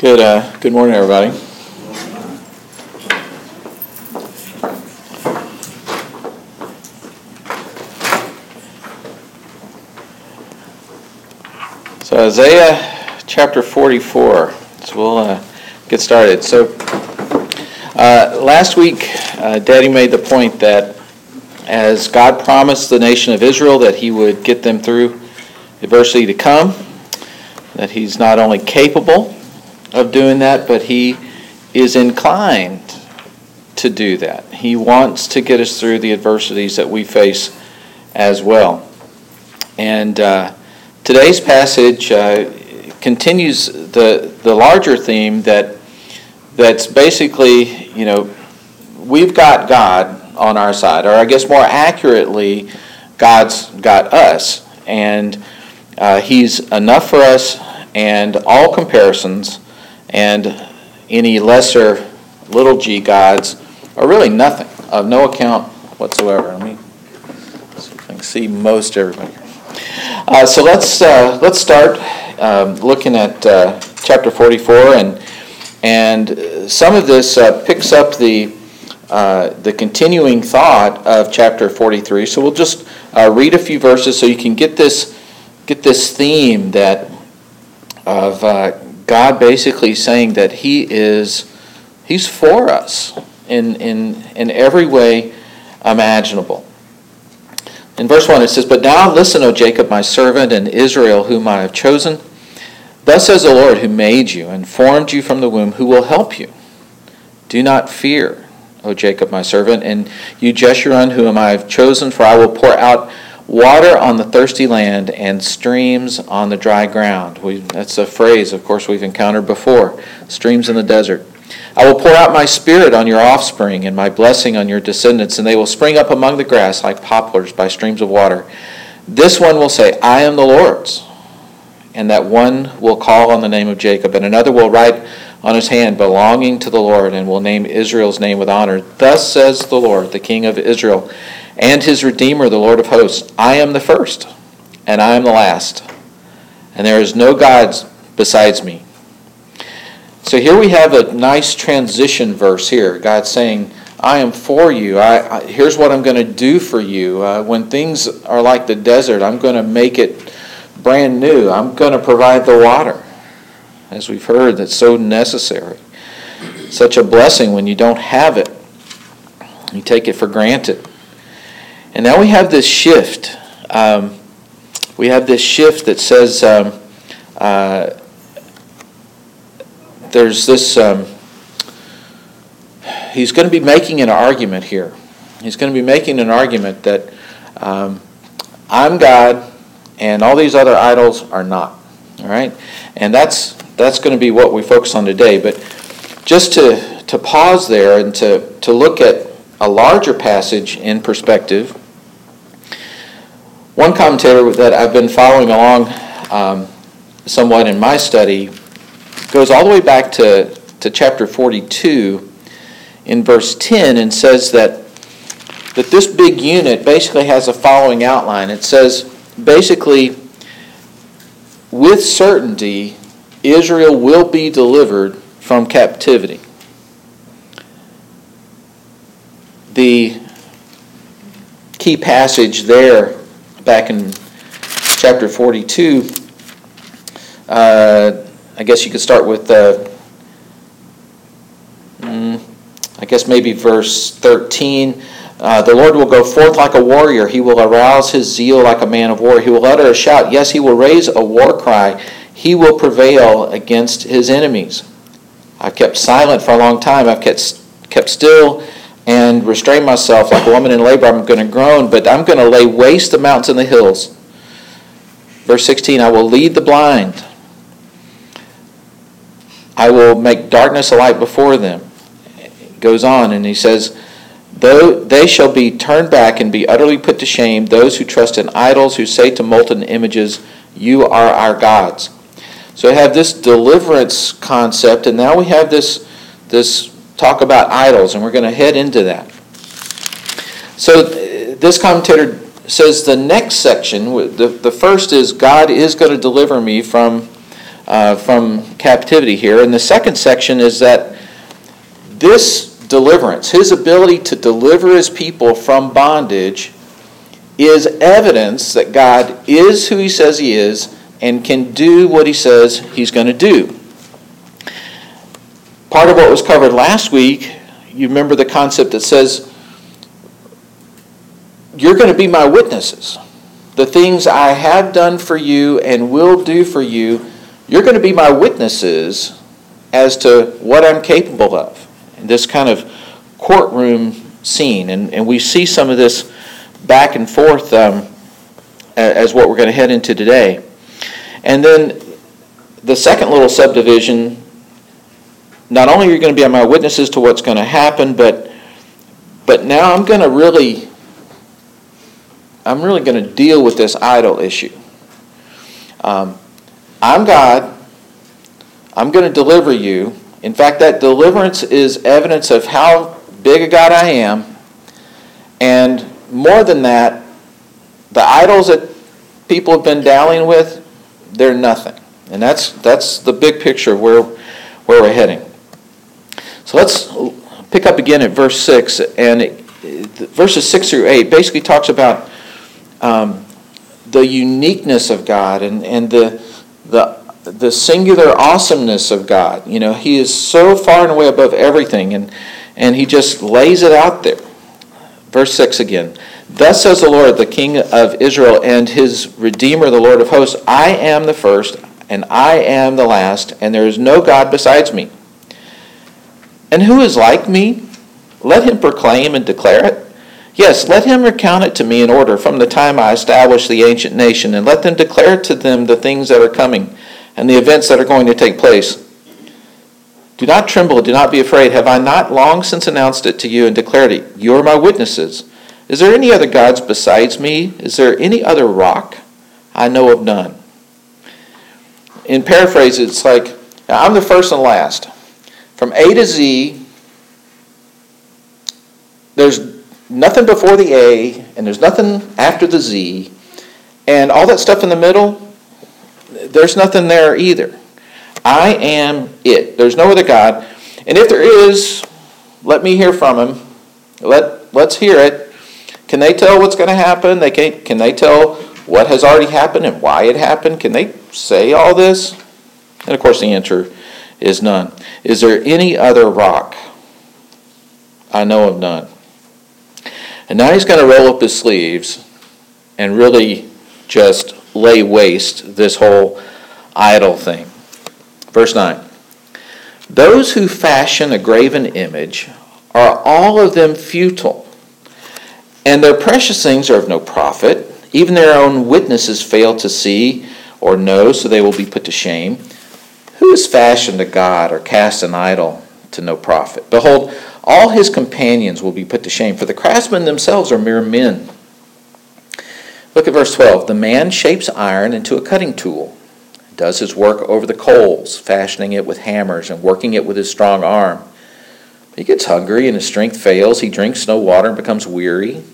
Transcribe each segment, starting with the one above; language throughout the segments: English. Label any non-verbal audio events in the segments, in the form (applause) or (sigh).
Good, uh, good morning, everybody. So Isaiah chapter 44. So we'll uh, get started. So uh, last week, uh, Daddy made the point that as God promised the nation of Israel that He would get them through adversity to come, that He's not only capable of doing that, but He is inclined to do that. He wants to get us through the adversities that we face as well. And uh, today's passage uh, continues the, the larger theme that that's basically, you know, we've got God on our side, or I guess more accurately, God's got us. And uh, He's enough for us, and all comparisons and any lesser little g gods are really nothing, of no account whatsoever. I can see most everybody. Uh, so let's uh, let's start um, looking at uh, chapter 44, and and some of this uh, picks up the uh, the continuing thought of chapter 43. So we'll just uh, read a few verses so you can get this get this theme that of God basically saying that He is He's for us in, in, in every way imaginable. In verse 1 it says, But now listen, O Jacob, my servant, and Israel, whom I have chosen. Thus says the Lord, who made you and formed you from the womb, who will help you. Do not fear, O Jacob, my servant, and you, Jeshurun, whom I have chosen, for I will pour out water on the thirsty land and streams on the dry ground. We, that's a phrase, of course, we've encountered before streams in the desert. I will pour out my spirit on your offspring and my blessing on your descendants, and they will spring up among the grass like poplars by streams of water. This one will say, I am the Lord's. And that one will call on the name of Jacob, and another will write on his hand, belonging to the Lord, and will name Israel's name with honor. Thus says the Lord, the King of Israel and his Redeemer, the Lord of hosts. I am the first, and I am the last, and there is no God besides me. So here we have a nice transition verse here. God saying, I am for you. I, I here's what I'm going to do for you. Uh, when things are like the desert, I'm going to make it brand new. I'm going to provide the water, as we've heard, that's so necessary. Such a blessing when you don't have it. You take it for granted. And now we have this shift. Um, we have this shift that says um, uh, there's this. Um, he's going to be making an argument here. He's going to be making an argument that um, I'm God and all these other idols are not. All right? And that's, that's going to be what we focus on today. But just to, to pause there and to, to look at a larger passage in perspective, one commentator that I've been following along um, somewhat in my study goes all the way back to, to chapter 42 in verse 10 and says that, that this big unit basically has a following outline. It says basically, with certainty, Israel will be delivered from captivity. The key passage there back in chapter 42, uh, I guess you could start with, uh, mm, I guess maybe verse 13. Uh, the Lord will go forth like a warrior. He will arouse his zeal like a man of war. He will utter a shout. Yes, he will raise a war cry. He will prevail against his enemies. I've kept silent for a long time. I've kept, kept still and restrain myself like a woman in labor. I'm going to groan, but I'm going to lay waste the mountains and the hills. Verse 16 I will lead the blind, I will make darkness a light before them. It goes on, and he says, Though they shall be turned back and be utterly put to shame, those who trust in idols, who say to molten images, You are our gods. So we have this deliverance concept, and now we have this, this talk about idols, and we're going to head into that. So, this commentator says the next section, the, the first is God is going to deliver me from uh, from captivity here. And the second section is that this deliverance, his ability to deliver his people from bondage, is evidence that God is who he says he is and can do what he says he's going to do. Part of what was covered last week, you remember the concept that says, You're going to be my witnesses. The things I have done for you and will do for you, you're going to be my witnesses as to what I'm capable of. This kind of courtroom scene. And, and we see some of this back and forth um, as what we're going to head into today. And then the second little subdivision not only are you going to be my witnesses to what's going to happen, but but now I'm going to really I'm really going to deal with this idol issue. Um, I'm God. I'm going to deliver you. In fact, that deliverance is evidence of how big a God I am. And more than that, the idols that people have been dallying with, they're nothing. And that's, that's the big picture of where, where we're heading. So let's pick up again at verse 6. And it, verses 6 through 8 basically talks about um, the uniqueness of God and, and the, the, the singular awesomeness of God. You know, He is so far and away above everything, and, and He just lays it out there. Verse 6 again. Thus says the Lord, the King of Israel and his Redeemer, the Lord of hosts I am the first, and I am the last, and there is no God besides me. And who is like me? Let him proclaim and declare it. Yes, let him recount it to me in order from the time I established the ancient nation, and let them declare to them the things that are coming and the events that are going to take place. Do not tremble, do not be afraid. Have I not long since announced it to you and declared it? You are my witnesses. Is there any other gods besides me? Is there any other rock? I know of none. In paraphrase, it's like I'm the first and last. From A to Z, there's nothing before the A, and there's nothing after the Z, and all that stuff in the middle, there's nothing there either. I am it. There's no other God. And if there is, let me hear from him. Let, let's hear it. Can they tell what's going to happen? They can, can they tell what has already happened and why it happened? Can they say all this? And of course, the answer is none. Is there any other rock? I know of none. And now he's going to roll up his sleeves and really just lay waste this whole idol thing. Verse 9 Those who fashion a graven image are all of them futile, and their precious things are of no profit. Even their own witnesses fail to see or know, so they will be put to shame. Who has fashioned a god or cast an idol to no profit? Behold, all his companions will be put to shame, for the craftsmen themselves are mere men. Look at verse 12. The man shapes iron into a cutting tool, does his work over the coals, fashioning it with hammers and working it with his strong arm. He gets hungry and his strength fails. He drinks no water and becomes weary.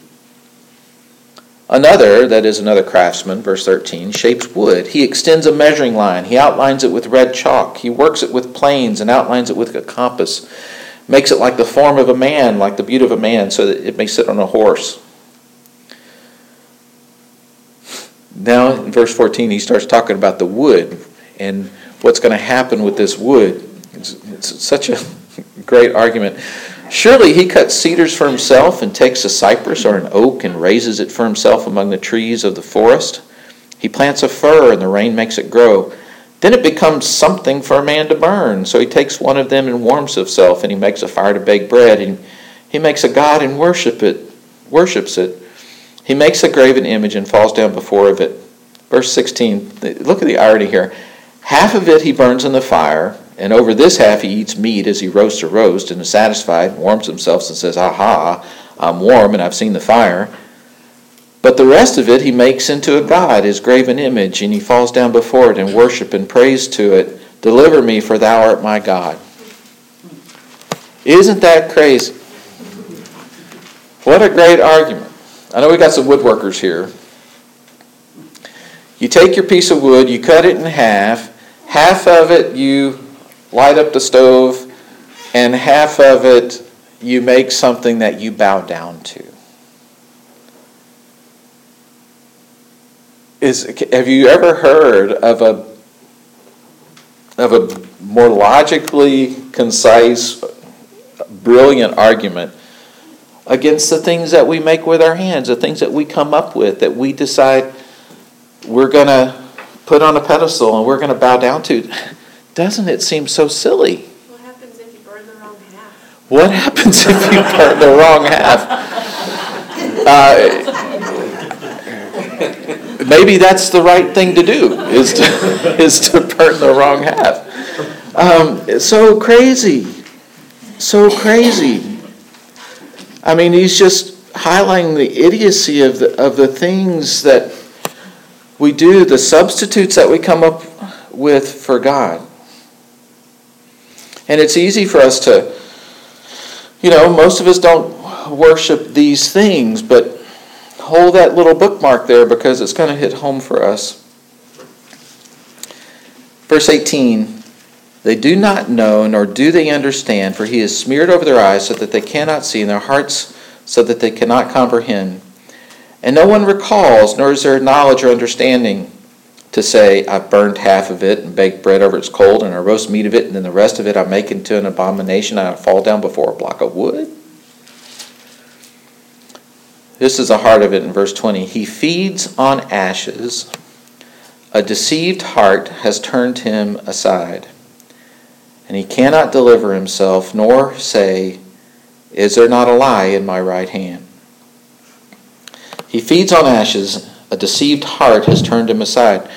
Another, that is another craftsman, verse 13, shapes wood. He extends a measuring line. He outlines it with red chalk. He works it with planes and outlines it with a compass. Makes it like the form of a man, like the beauty of a man, so that it may sit on a horse. Now, in verse 14, he starts talking about the wood and what's going to happen with this wood. It's, it's such a (laughs) great argument. Surely he cuts cedars for himself and takes a cypress or an oak and raises it for himself among the trees of the forest. He plants a fir and the rain makes it grow. Then it becomes something for a man to burn. So he takes one of them and warms himself, and he makes a fire to bake bread, and he makes a god and worship it, worships it. He makes a graven image and falls down before of it. Verse 16, look at the irony here. Half of it he burns in the fire, and over this half he eats meat as he roasts a roast and is satisfied, warms himself, and says, Aha, I'm warm and I've seen the fire. But the rest of it he makes into a god, his graven image, and he falls down before it and worship and praise to it. Deliver me, for thou art my God. Isn't that crazy? What a great argument. I know we got some woodworkers here. You take your piece of wood, you cut it in half, half of it you light up the stove, and half of it you make something that you bow down to. Is, have you ever heard of a of a more logically concise, brilliant argument against the things that we make with our hands, the things that we come up with, that we decide we're going to put on a pedestal and we're going to bow down to. Doesn't it seem so silly? What happens if you burn the wrong half? What happens if you burn the wrong half? (laughs) Uh, maybe that's the right thing to do is to, (laughs) is to burn the wrong half. Um, so crazy. So crazy. I mean, he's just highlighting the idiocy of the, of the things that we do, the substitutes that we come up with for God. And it's easy for us to, you know, most of us don't worship these things, but hold that little bookmark there because it's going to hit home for us. Verse 18 They do not know, nor do they understand, for he is smeared over their eyes so that they cannot see, and their hearts so that they cannot comprehend. And no one recalls, nor is there knowledge or understanding to say, I've burned half of it and baked bread over its cold, and I roast meat of it, and then the rest of it I make into an abomination, and I fall down before a block of wood. This is the heart of it in verse 20. He feeds on ashes. A deceived heart has turned him aside. And he cannot deliver himself, nor say, Is there not a lie in my right hand? He feeds on ashes. A deceived heart has turned him aside.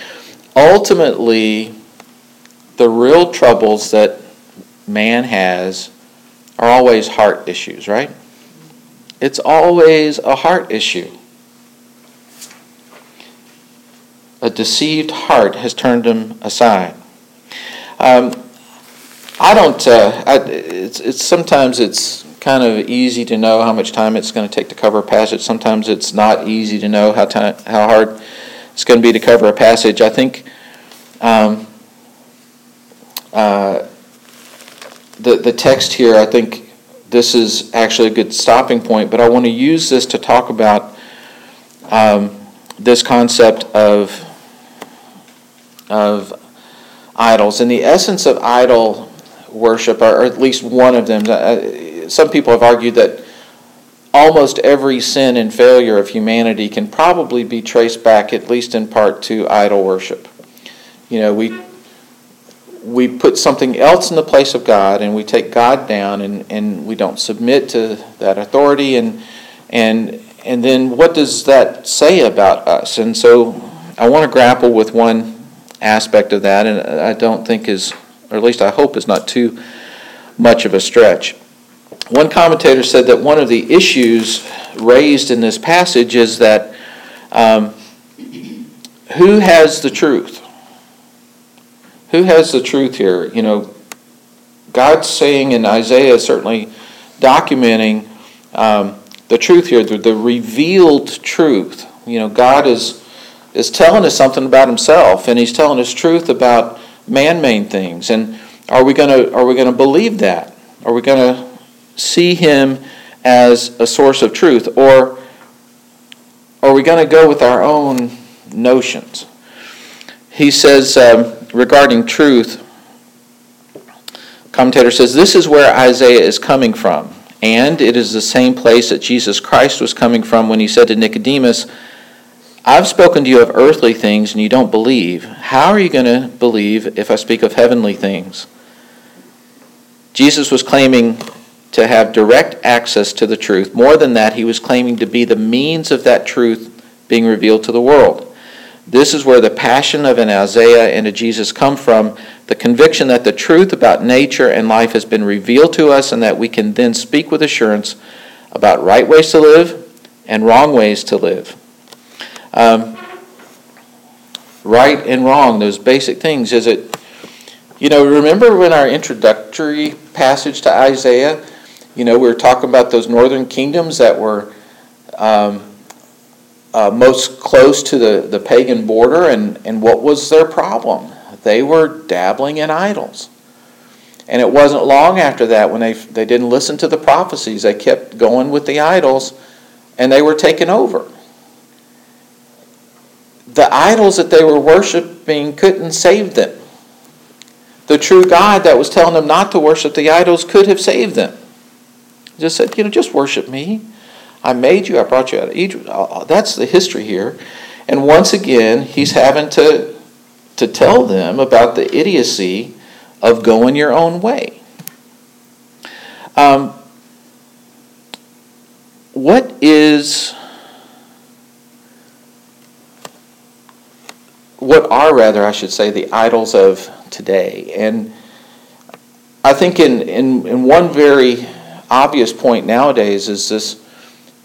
Ultimately, the real troubles that man has are always heart issues, right? It's always a heart issue. A deceived heart has turned him aside. Um, I don't. Uh, I, it's, it's sometimes it's kind of easy to know how much time it's going to take to cover a passage. Sometimes it's not easy to know how time, how hard it's going to be to cover a passage. I think um, uh, the the text here. I think this is actually a good stopping point, but I want to use this to talk about um, this concept of, of idols. And the essence of idol worship, or at least one of them, uh, some people have argued that almost every sin and failure of humanity can probably be traced back, at least in part, to idol worship. You know, we we put something else in the place of God and we take God down and, and we don't submit to that authority and and and then what does that say about us? And so I want to grapple with one aspect of that and I don't think is or at least I hope is not too much of a stretch. One commentator said that one of the issues raised in this passage is that um, who has the truth? who has the truth here? You know, God's saying in Isaiah, certainly documenting um, the truth here, the, the revealed truth. You know, God is is telling us something about Himself, and He's telling us truth about man-made things. And are we gonna are we gonna believe that? Are we gonna see Him as a source of truth, or are we gonna go with our own notions? He says. Um, regarding truth, commentator says this is where Isaiah is coming from. And it is the same place that Jesus Christ was coming from when he said to Nicodemus, I've spoken to you of earthly things and you don't believe. How are you going to believe if I speak of heavenly things? Jesus was claiming to have direct access to the truth. More than that, he was claiming to be the means of that truth being revealed to the world. This is where the passion of an Isaiah and a Jesus come from the conviction that the truth about nature and life has been revealed to us and that we can then speak with assurance about right ways to live and wrong ways to live. Um, right and wrong, those basic things. Is it, you know, remember when our introductory passage to Isaiah, you know, we were talking about those northern kingdoms that were. Um, uh, most close to the, the pagan border, and, and what was their problem? they were dabbling in idols. And it wasn't long after that when they, they didn't listen to the prophecies, they kept going with the idols and they were taken over. The idols that they were worshiping couldn't save them. The true God that was telling them not to worship the idols could have saved them. Just said, you know, just worship me. I made you, I brought you out of Egypt. Uh, uh, that's the history here. And once again, he's having to, to tell them about the idiocy of going your own way. Um, what is, what are rather, I should say, the idols of today? And I think in, in, in one very obvious point nowadays is this,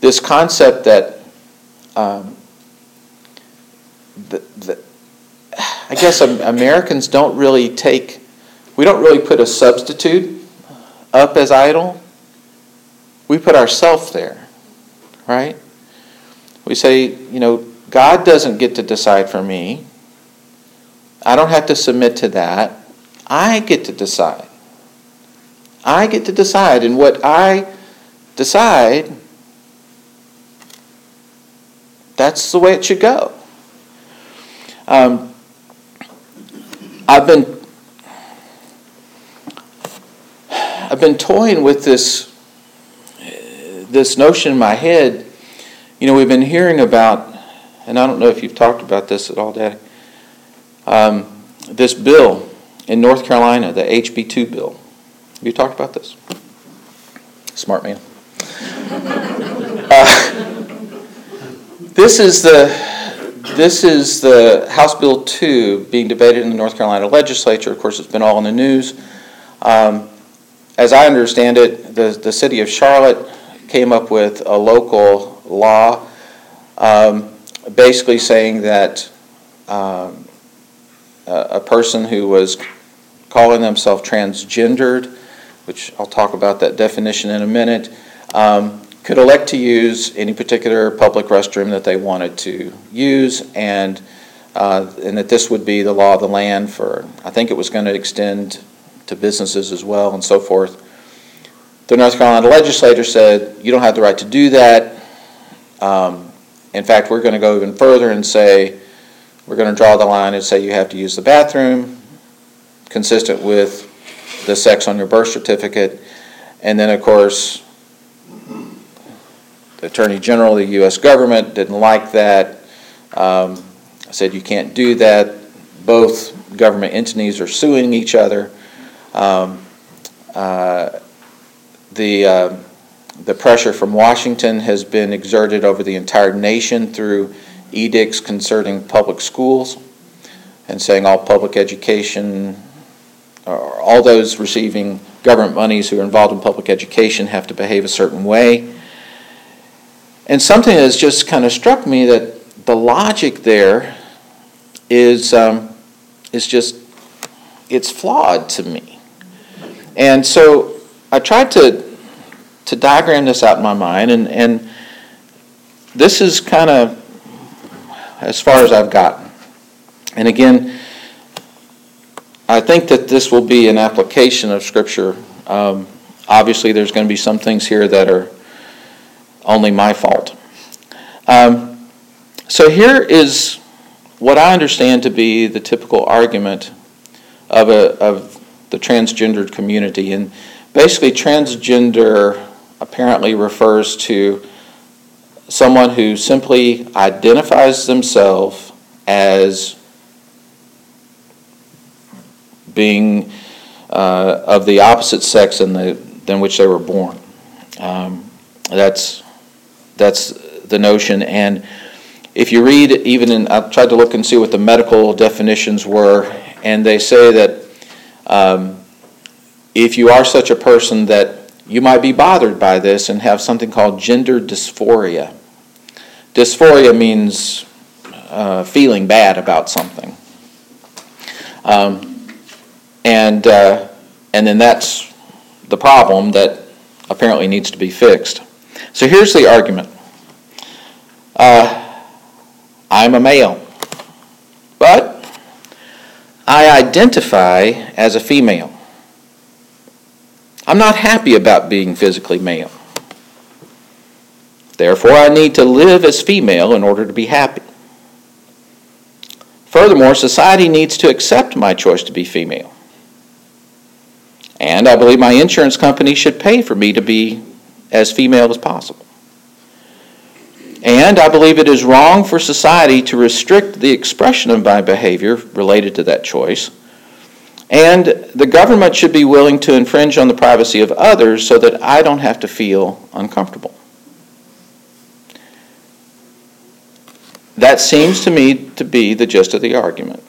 this concept that um, the, the, I guess Americans don't really take, we don't really put a substitute up as idol. We put ourselves there, right? We say, you know, God doesn't get to decide for me. I don't have to submit to that. I get to decide. I get to decide. And what I decide, that's the way it should go. Um, I've been I've been toying with this this notion in my head. You know, we've been hearing about, and I don't know if you've talked about this at all, Daddy. Um, this bill in North Carolina, the HB2 bill. Have you talked about this? Smart man. (laughs) Uh, this is the this is the House Bill 2 being debated in the North Carolina legislature. Of course, it's been all in the news. Um, as I understand it, the, the city of Charlotte came up with a local law um, basically saying that um, a, a person who was calling themselves transgendered which I'll talk about that definition in a minute, um, could elect to use any particular public restroom that they wanted to use, and uh, and that this would be the law of the land for. I think it was going to extend to businesses as well, and so forth. The North Carolina legislature said you don't have the right to do that. Um, in fact, we're going to go even further and say we're going to draw the line and say you have to use the bathroom consistent with the sex on your birth certificate. And then, of course, the Attorney General of the U.S. government didn't like that, um, said you can't do that. Both government entities are suing each other. Um, uh, the, uh, the pressure from Washington has been exerted over the entire nation through edicts concerning public schools and saying all public education all those receiving government monies who are involved in public education have to behave a certain way. And something that's just kind of struck me that the logic there is um, is just it's flawed to me. And so I tried to to diagram this out in my mind, and and this is kind of as far as I've gotten. And again, I think that this will be an application of Scripture. Um, obviously, there's going to be some things here that are only my fault. Um, so, here is what I understand to be the typical argument of, a, of the transgendered community. And basically, transgender apparently refers to someone who simply identifies themselves as being uh, of the opposite sex than, the, than which they were born. Um, that's, that's the notion. And if you read, even in, I tried to look and see what the medical definitions were, and they say that um, if you are such a person that you might be bothered by this and have something called gender dysphoria. Dysphoria means uh, feeling bad about something. Um, and, uh, and then that's the problem that apparently needs to be fixed. So here's the argument uh, I'm a male, but I identify as a female. I'm not happy about being physically male. Therefore, I need to live as female in order to be happy. Furthermore, society needs to accept my choice to be female. And I believe my insurance company should pay for me to be as female as possible. And I believe it is wrong for society to restrict the expression of my behavior related to that choice. And the government should be willing to infringe on the privacy of others so that I don't have to feel uncomfortable. That seems to me to be the gist of the argument.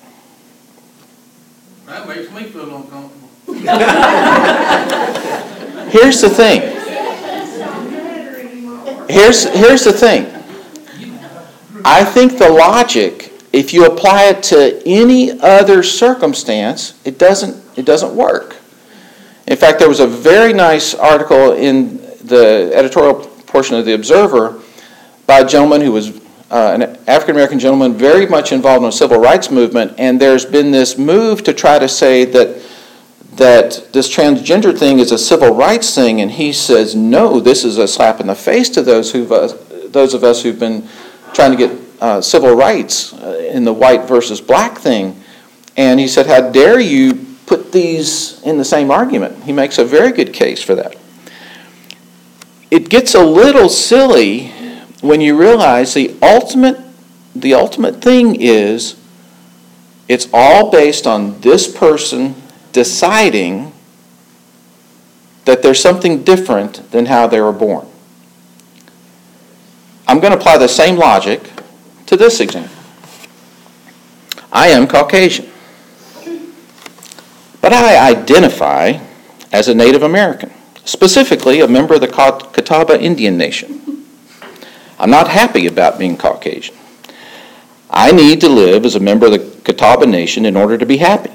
That makes me feel uncomfortable. (laughs) Here's the thing. Here's, here's the thing. I think the logic, if you apply it to any other circumstance, it doesn't, it doesn't work. In fact, there was a very nice article in the editorial portion of The Observer by a gentleman who was uh, an African American gentleman very much involved in the civil rights movement, and there's been this move to try to say that that this transgender thing is a civil rights thing, and he says no, this is a slap in the face to those who uh, those of us who've been trying to get uh, civil rights uh, in the white versus black thing. And he said, How dare you put these in the same argument? He makes a very good case for that. It gets a little silly when you realize the ultimate, the ultimate thing is it's all based on this person deciding that there's something different than how they were born. I'm going to apply the same logic to this example. I am Caucasian, but I identify as a Native American, specifically a member of the Catawba Indian Nation. I'm not happy about being Caucasian. I need to live as a member of the Catawba Nation in order to be happy.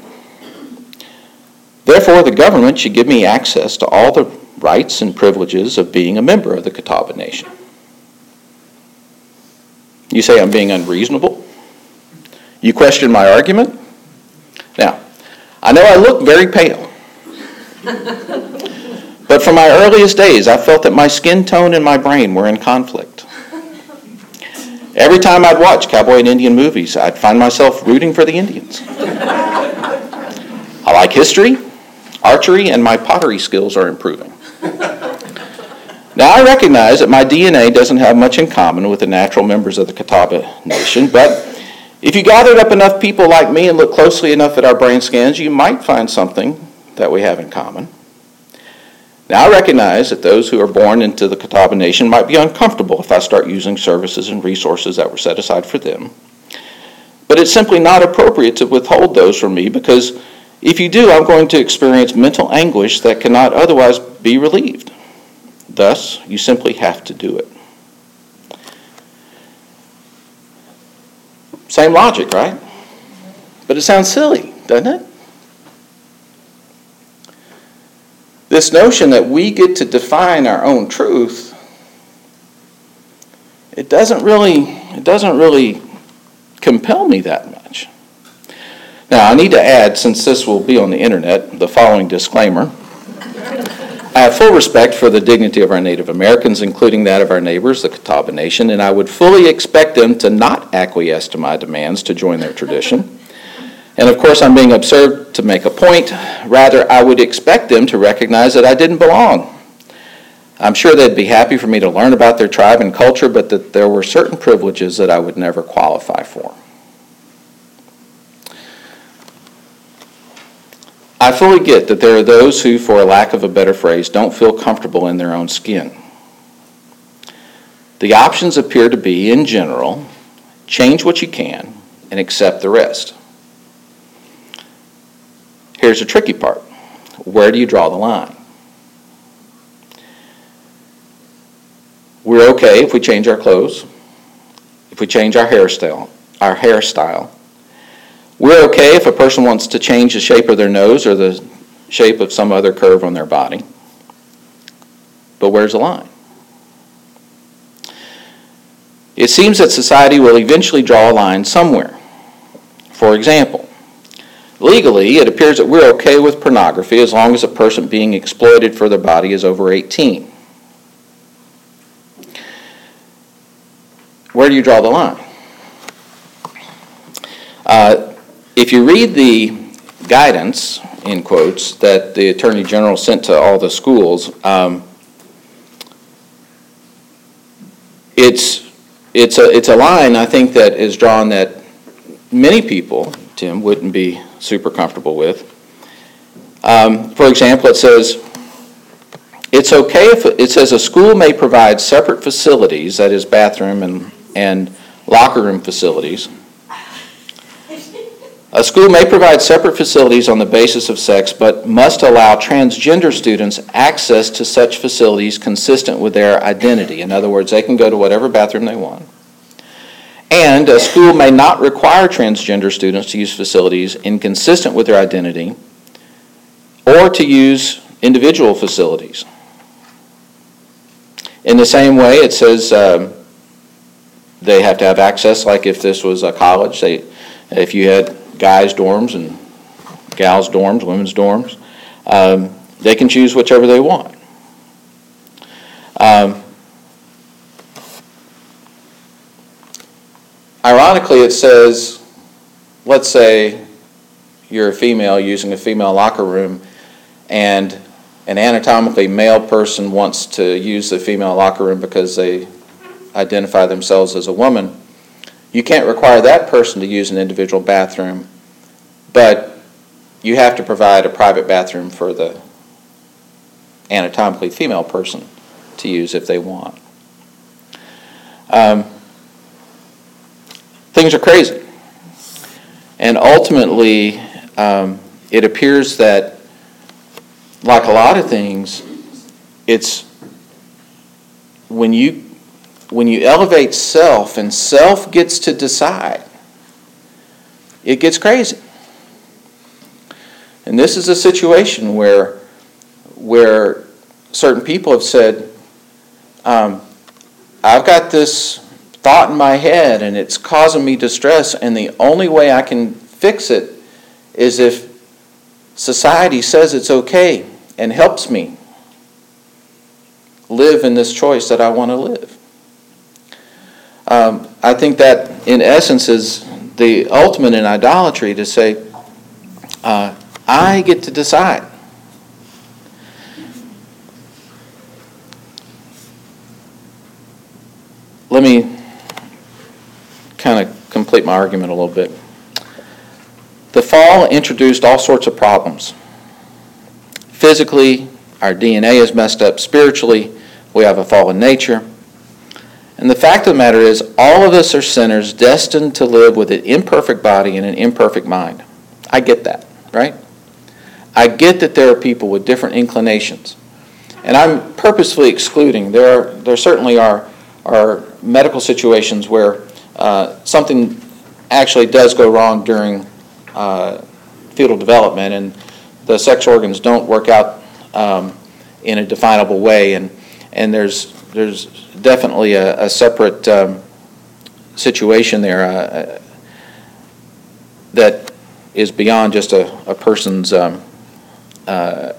Therefore, the government should give me access to all the rights and privileges of being a member of the Catawba Nation. You say I'm being unreasonable? You question my argument? Now, I know I look very pale. but from my earliest days, I felt that my skin tone and my brain were in conflict. Every time I'd watch cowboy and Indian movies, I'd find myself rooting for the Indians. I like history, archery, and my pottery skills are improving. Now, I recognize that my DNA doesn't have much in common with the natural members of the Catawba Nation, but if you gathered up enough people like me and looked closely enough at our brain scans, you might find something that we have in common. Now, I recognize that those who are born into the Catawba Nation might be uncomfortable if I start using services and resources that were set aside for them. But it's simply not appropriate to withhold those from me because if you do, I'm going to experience mental anguish that cannot otherwise be relieved. Thus, you simply have to do it. Same logic, right? But it sounds silly, doesn't it? This notion that we get to define our own truth, it doesn't really, it doesn't really compel me that much. Now, I need to add, since this will be on the internet, the following disclaimer. I have full respect for the dignity of our Native Americans, including that of our neighbors, the Catawba Nation, and I would fully expect them to not acquiesce to my demands to join their tradition. And of course, I'm being absurd to make a point. Rather, I would expect them to recognize that I didn't belong. I'm sure they'd be happy for me to learn about their tribe and culture, but that there were certain privileges that I would never qualify for. I fully get that there are those who, for a lack of a better phrase, don't feel comfortable in their own skin. The options appear to be, in general, change what you can and accept the rest. Here's the tricky part where do you draw the line? We're okay if we change our clothes, if we change our hairstyle, our hairstyle, we're okay if a person wants to change the shape of their nose or the shape of some other curve on their body. But where's the line? It seems that society will eventually draw a line somewhere. For example, Legally, it appears that we're okay with pornography as long as a person being exploited for their body is over 18. Where do you draw the line? Uh, if you read the guidance, in quotes, that the Attorney General sent to all the schools, um, it's, it's, a, it's a line, I think, that is drawn that many people, Tim, wouldn't be super comfortable with. Um, for example, it says, it's okay if, it says a school may provide separate facilities, that is bathroom and, and locker room facilities. A school may provide separate facilities on the basis of sex, but must allow transgender students access to such facilities consistent with their identity. In other words, they can go to whatever bathroom they want. And a school may not require transgender students to use facilities inconsistent with their identity or to use individual facilities. In the same way, it says um, they have to have access, like if this was a college, they, if you had guys' dorms and gals' dorms, women's dorms, um, they can choose whichever they want. Um, ironically, it says, let's say you're a female using a female locker room and an anatomically male person wants to use the female locker room because they identify themselves as a woman, you can't require that person to use an individual bathroom, but you have to provide a private bathroom for the anatomically female person to use if they want. Um, things are crazy. And ultimately, um, it appears that, like a lot of things, it's when you when you elevate self and self gets to decide, it gets crazy. And this is a situation where where certain people have said, um, I've got this thought in my head and it's causing me distress, and the only way I can fix it is if society says it's okay and helps me live in this choice that I want to live. Um, I think that, in essence, is the ultimate in idolatry to say, uh, I get to decide. Let me kind of complete my argument a little bit. The fall introduced all sorts of problems. Physically, our DNA is messed up. Spiritually, we have a fallen nature. And the fact of the matter is, all of us are sinners destined to live with an imperfect body and an imperfect mind. I get that, right? I get that there are people with different inclinations. And I'm purposefully excluding. There, are, there certainly are, are medical situations where uh, something actually does go wrong during uh, fetal development, and the sex organs don't work out um, in a definable way, and and there's there's definitely a, a separate um, situation there uh, that is beyond just a, a person's um, uh,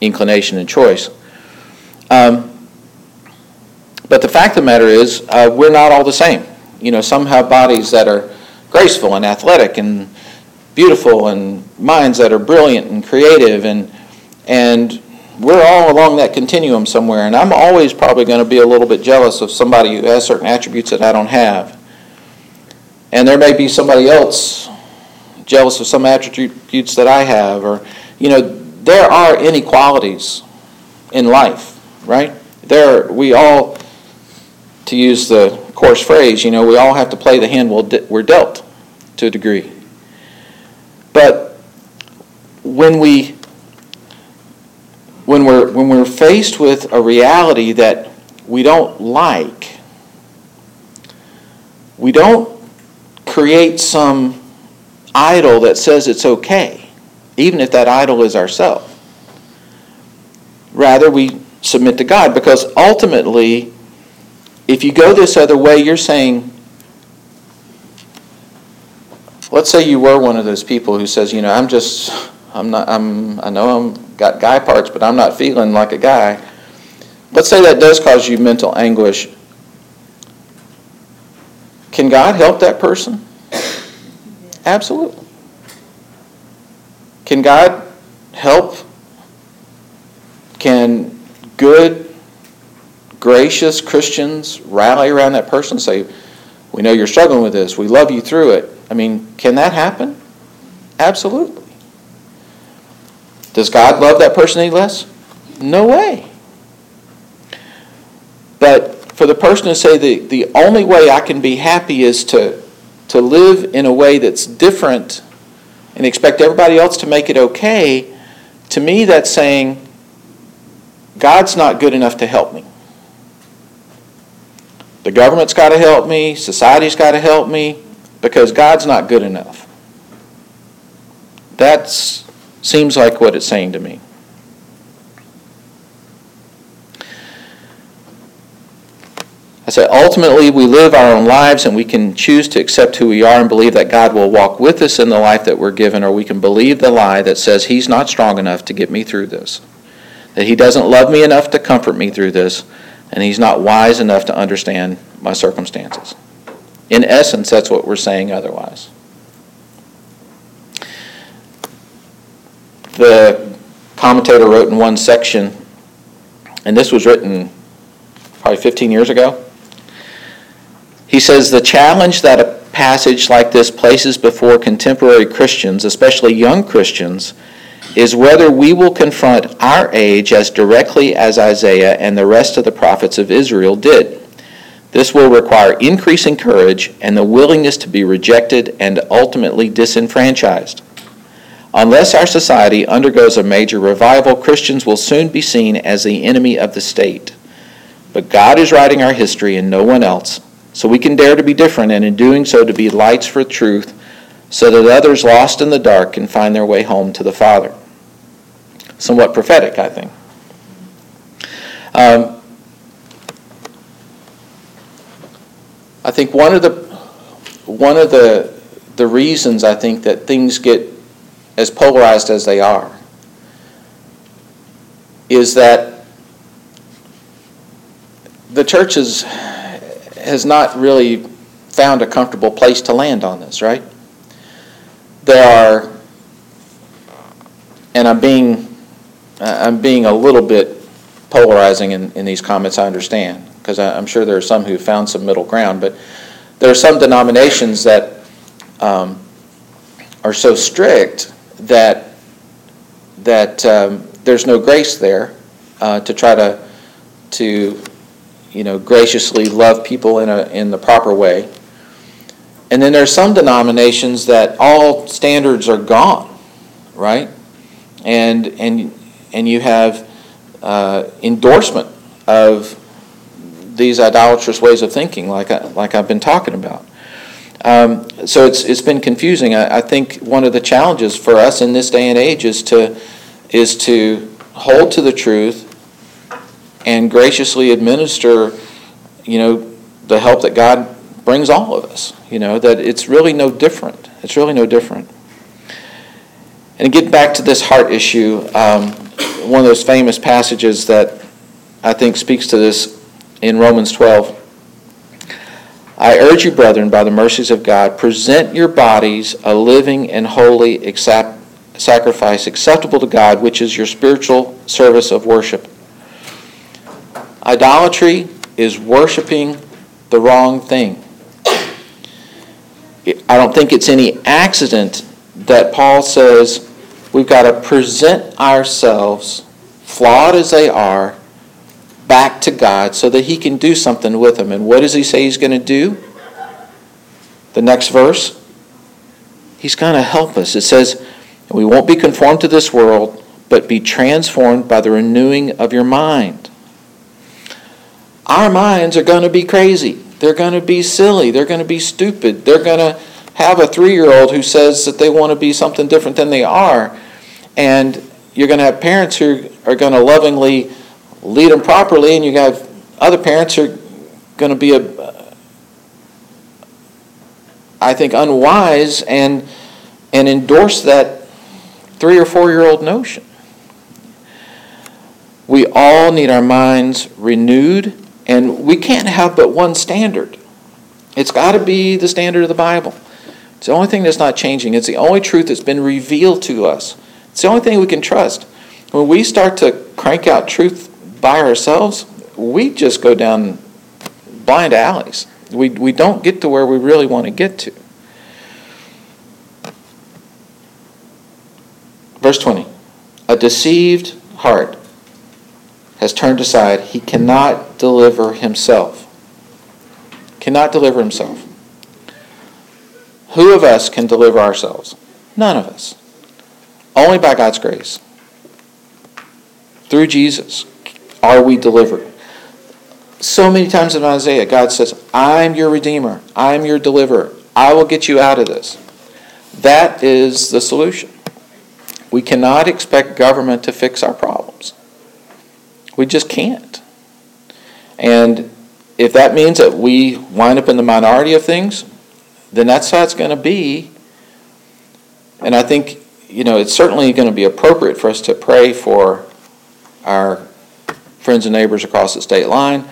inclination and choice. Um, but the fact of the matter is, uh, we're not all the same. You know, some have bodies that are graceful and athletic and beautiful, and minds that are brilliant and creative, and and we're all along that continuum somewhere. And I'm always probably going to be a little bit jealous of somebody who has certain attributes that I don't have. And there may be somebody else jealous of some attributes that I have, or you know, there are inequalities in life, right? There, we all, to use the coarse phrase, you know, we all have to play the hand we're dealt to a degree. But when we when we're when we're faced with a reality that we don't like, we don't create some idol that says it's okay, even if that idol is ourselves. Rather, we submit to God because ultimately if you go this other way, you're saying, let's say you were one of those people who says, you know, I'm just, I'm not, I'm, I know I'm got guy parts, but I'm not feeling like a guy. Let's say that does cause you mental anguish. Can God help that person? Absolutely. Can God help? Can good, gracious Christians rally around that person and say, We know you're struggling with this. We love you through it. I mean, can that happen? Absolutely. Does God love that person any less? No way. But for the person to say the, the only way I can be happy is to, to live in a way that's different and expect everybody else to make it okay, to me that's saying God's not good enough to help me. The government's got to help me, society's got to help me, because God's not good enough. That seems like what it's saying to me. I say, ultimately, we live our own lives and we can choose to accept who we are and believe that God will walk with us in the life that we're given, or we can believe the lie that says He's not strong enough to get me through this, that He doesn't love me enough to comfort me through this, and He's not wise enough to understand my circumstances. In essence, that's what we're saying otherwise. The commentator wrote in one section, and this was written probably 15 years ago. He says the challenge that a passage like this places before contemporary Christians, especially young Christians, is whether we will confront our age as directly as Isaiah and the rest of the prophets of Israel did. This will require increasing courage and the willingness to be rejected and ultimately disenfranchised. Unless our society undergoes a major revival, Christians will soon be seen as the enemy of the state. But God is writing our history and no one else, so we can dare to be different and in doing so to be lights for truth so that others lost in the dark can find their way home to the Father. Somewhat prophetic, I think. Um, I think one of the one of the the reasons I think that things get as polarized as they are is that the church has, has not really found a comfortable place to land on this, right? There are, and I'm being, I'm being a little bit polarizing in, in these comments, I understand because I'm sure there are some who found some middle ground. But there are some denominations that um, are so strict that that um, there's no grace there uh, to try to to you know graciously love people in a in the proper way. And then there are some denominations that all standards are gone, right? And and and you have uh, endorsement of these idolatrous ways of thinking, like, I, like I've been talking about. Um, so it's, it's been confusing. I, I think one of the challenges for us in this day and age is to, is to hold to the truth and graciously administer, you know, the help that God brings all of us. You know, that it's really no different. It's really no different. And get back to this heart issue, um, one of those famous passages that I think speaks to this in Romans 12. I urge you, brethren, by the mercies of God, present your bodies a living and holy accept, sacrifice acceptable to God, which is your spiritual service of worship. Idolatry is worshiping the wrong thing. I don't think it's any accident that Paul says we've got to present ourselves, flawed as they are, back to God so that he can do something with them. And what does he say he's going to do? The next verse, he's going to help us. It says, We won't be conformed to this world, but be transformed by the renewing of your mind. Our minds are going to be crazy. They're going to be silly. They're going to be stupid. They're going to have a three year old who says that they want to be something different than they are. And you're going to have parents who are going to lovingly lead them properly, and you have other parents who are going to be a, I think, unwise and, and endorse that three or four year old notion. We all need our minds renewed, and we can't have but one standard. It's got to be the standard of the Bible. It's the only thing that's not changing. It's the only truth that's been revealed to us. It's the only thing we can trust. When we start to crank out truth by ourselves, we just go down blind alleys. We, we don't get to where we really want to get to. Verse 20 A deceived heart has turned aside. He cannot deliver himself. Cannot deliver himself. Who of us can deliver ourselves? None of us. Only by God's grace. Through Jesus are we delivered. So many times in Isaiah, God says, I'm your Redeemer. I'm your deliverer. I will get you out of this. That is the solution. We cannot expect government to fix our problems. We just can't. And if that means that we wind up in the minority of things, then that's how it's going to be. And I think, you know, it's certainly going to be appropriate for us to pray for our friends and neighbors across the state line,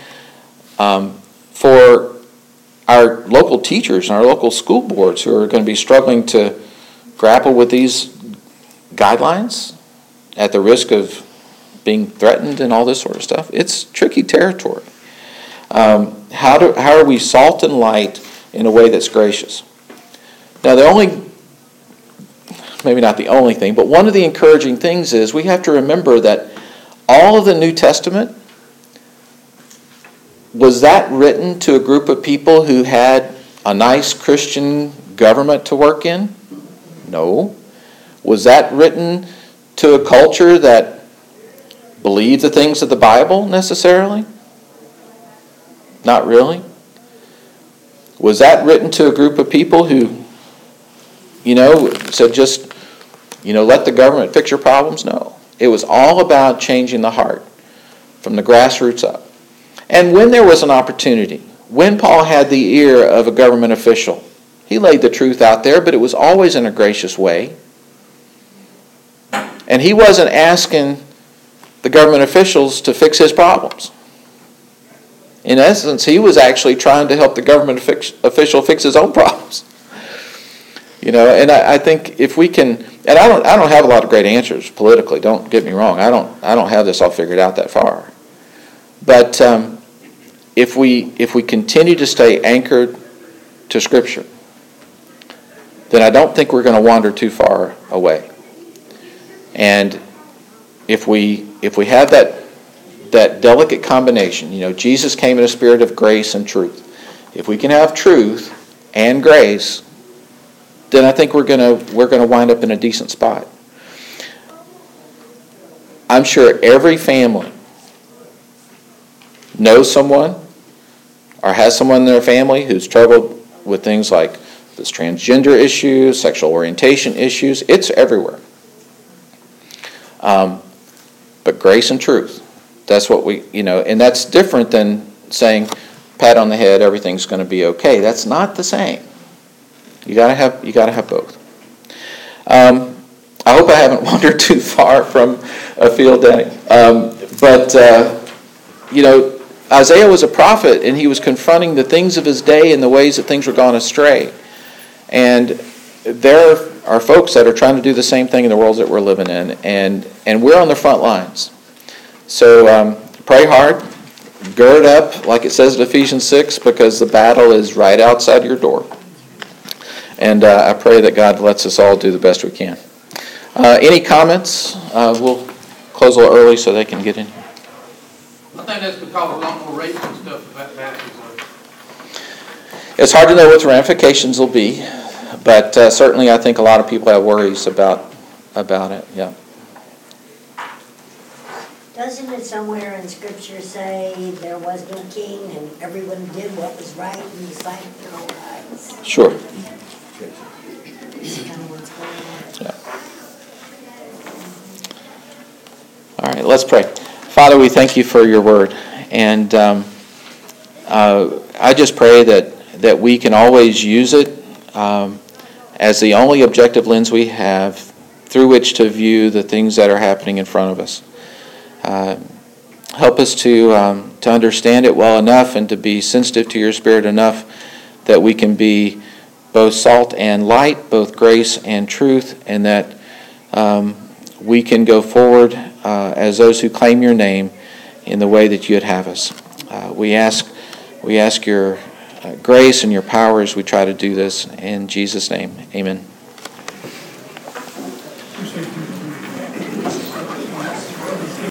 um, for our local teachers and our local school boards who are going to be struggling to grapple with these guidelines at the risk of being threatened and all this sort of stuff. It's tricky territory. Um, how, do, how are we salt and light in a way that's gracious? Now, the only, maybe not the only thing, but one of the encouraging things is we have to remember that all of the New Testament was that written to a group of people who had a nice Christian government to work in? No. Was that written to a culture that believed the things of the Bible necessarily? Not really. Was that written to a group of people who, you know, said just, you know, let the government fix your problems? No. It was all about changing the heart from the grassroots up. And when there was an opportunity, when Paul had the ear of a government official, he laid the truth out there, but it was always in a gracious way. And he wasn't asking the government officials to fix his problems. In essence, he was actually trying to help the government official fix his own (laughs) problems. You know, and I, I, think if we can, and I don't, I don't have a lot of great answers politically. Don't get me wrong. I don't, I don't have this all figured out that far. But um, if we, if we continue to stay anchored to Scripture, then I don't think we're going to wander too far away. And if we, if we have that that delicate combination. You know, Jesus came in a spirit of grace and truth. If we can have truth and grace, then I think we're gonna we're gonna wind up in a decent spot. I'm sure every family knows someone or has someone in their family who's troubled with things like this transgender issue, sexual orientation issues. It's everywhere. Um, but grace and truth that's what we, you know, and that's different than saying, pat on the head, everything's going to be okay. That's not the same. You gotta have, you gotta have both. Um, I hope I haven't (laughs) wandered too far from a field, Danny. Um, but uh, you know, Isaiah was a prophet, and he was confronting the things of his day and the ways that things were gone astray. And there are folks that are trying to do the same thing in the world that we're living in, and and we're on the front lines. So um, pray hard, gird up, like it says in Ephesians 6, because the battle is right outside your door. And uh, I pray that God lets us all do the best we can. Uh, any comments? Uh, we'll close a little early so they can get in here. I think that's because a lot more rape and stuff that matches. It's hard to know what the ramifications will be, but uh, certainly I think a lot of people have worries about about it. Yeah. Doesn't it somewhere in scripture say there was no king and everyone did what was right in the sight of their own eyes? Sure. Yeah. All right, let's pray. Father, we thank you for your word. And um, uh, I just pray that, that we can always use it um, as the only objective lens we have through which to view the things that are happening in front of us. Uh, help us to, um, to understand it well enough and to be sensitive to your Spirit enough that we can be both salt and light, both grace and truth, and that um, we can go forward uh, as those who claim your name in the way that you'd have us. Uh, we ask, we ask your Uh, grace and your power as we try to do this. In Jesus' name, amen.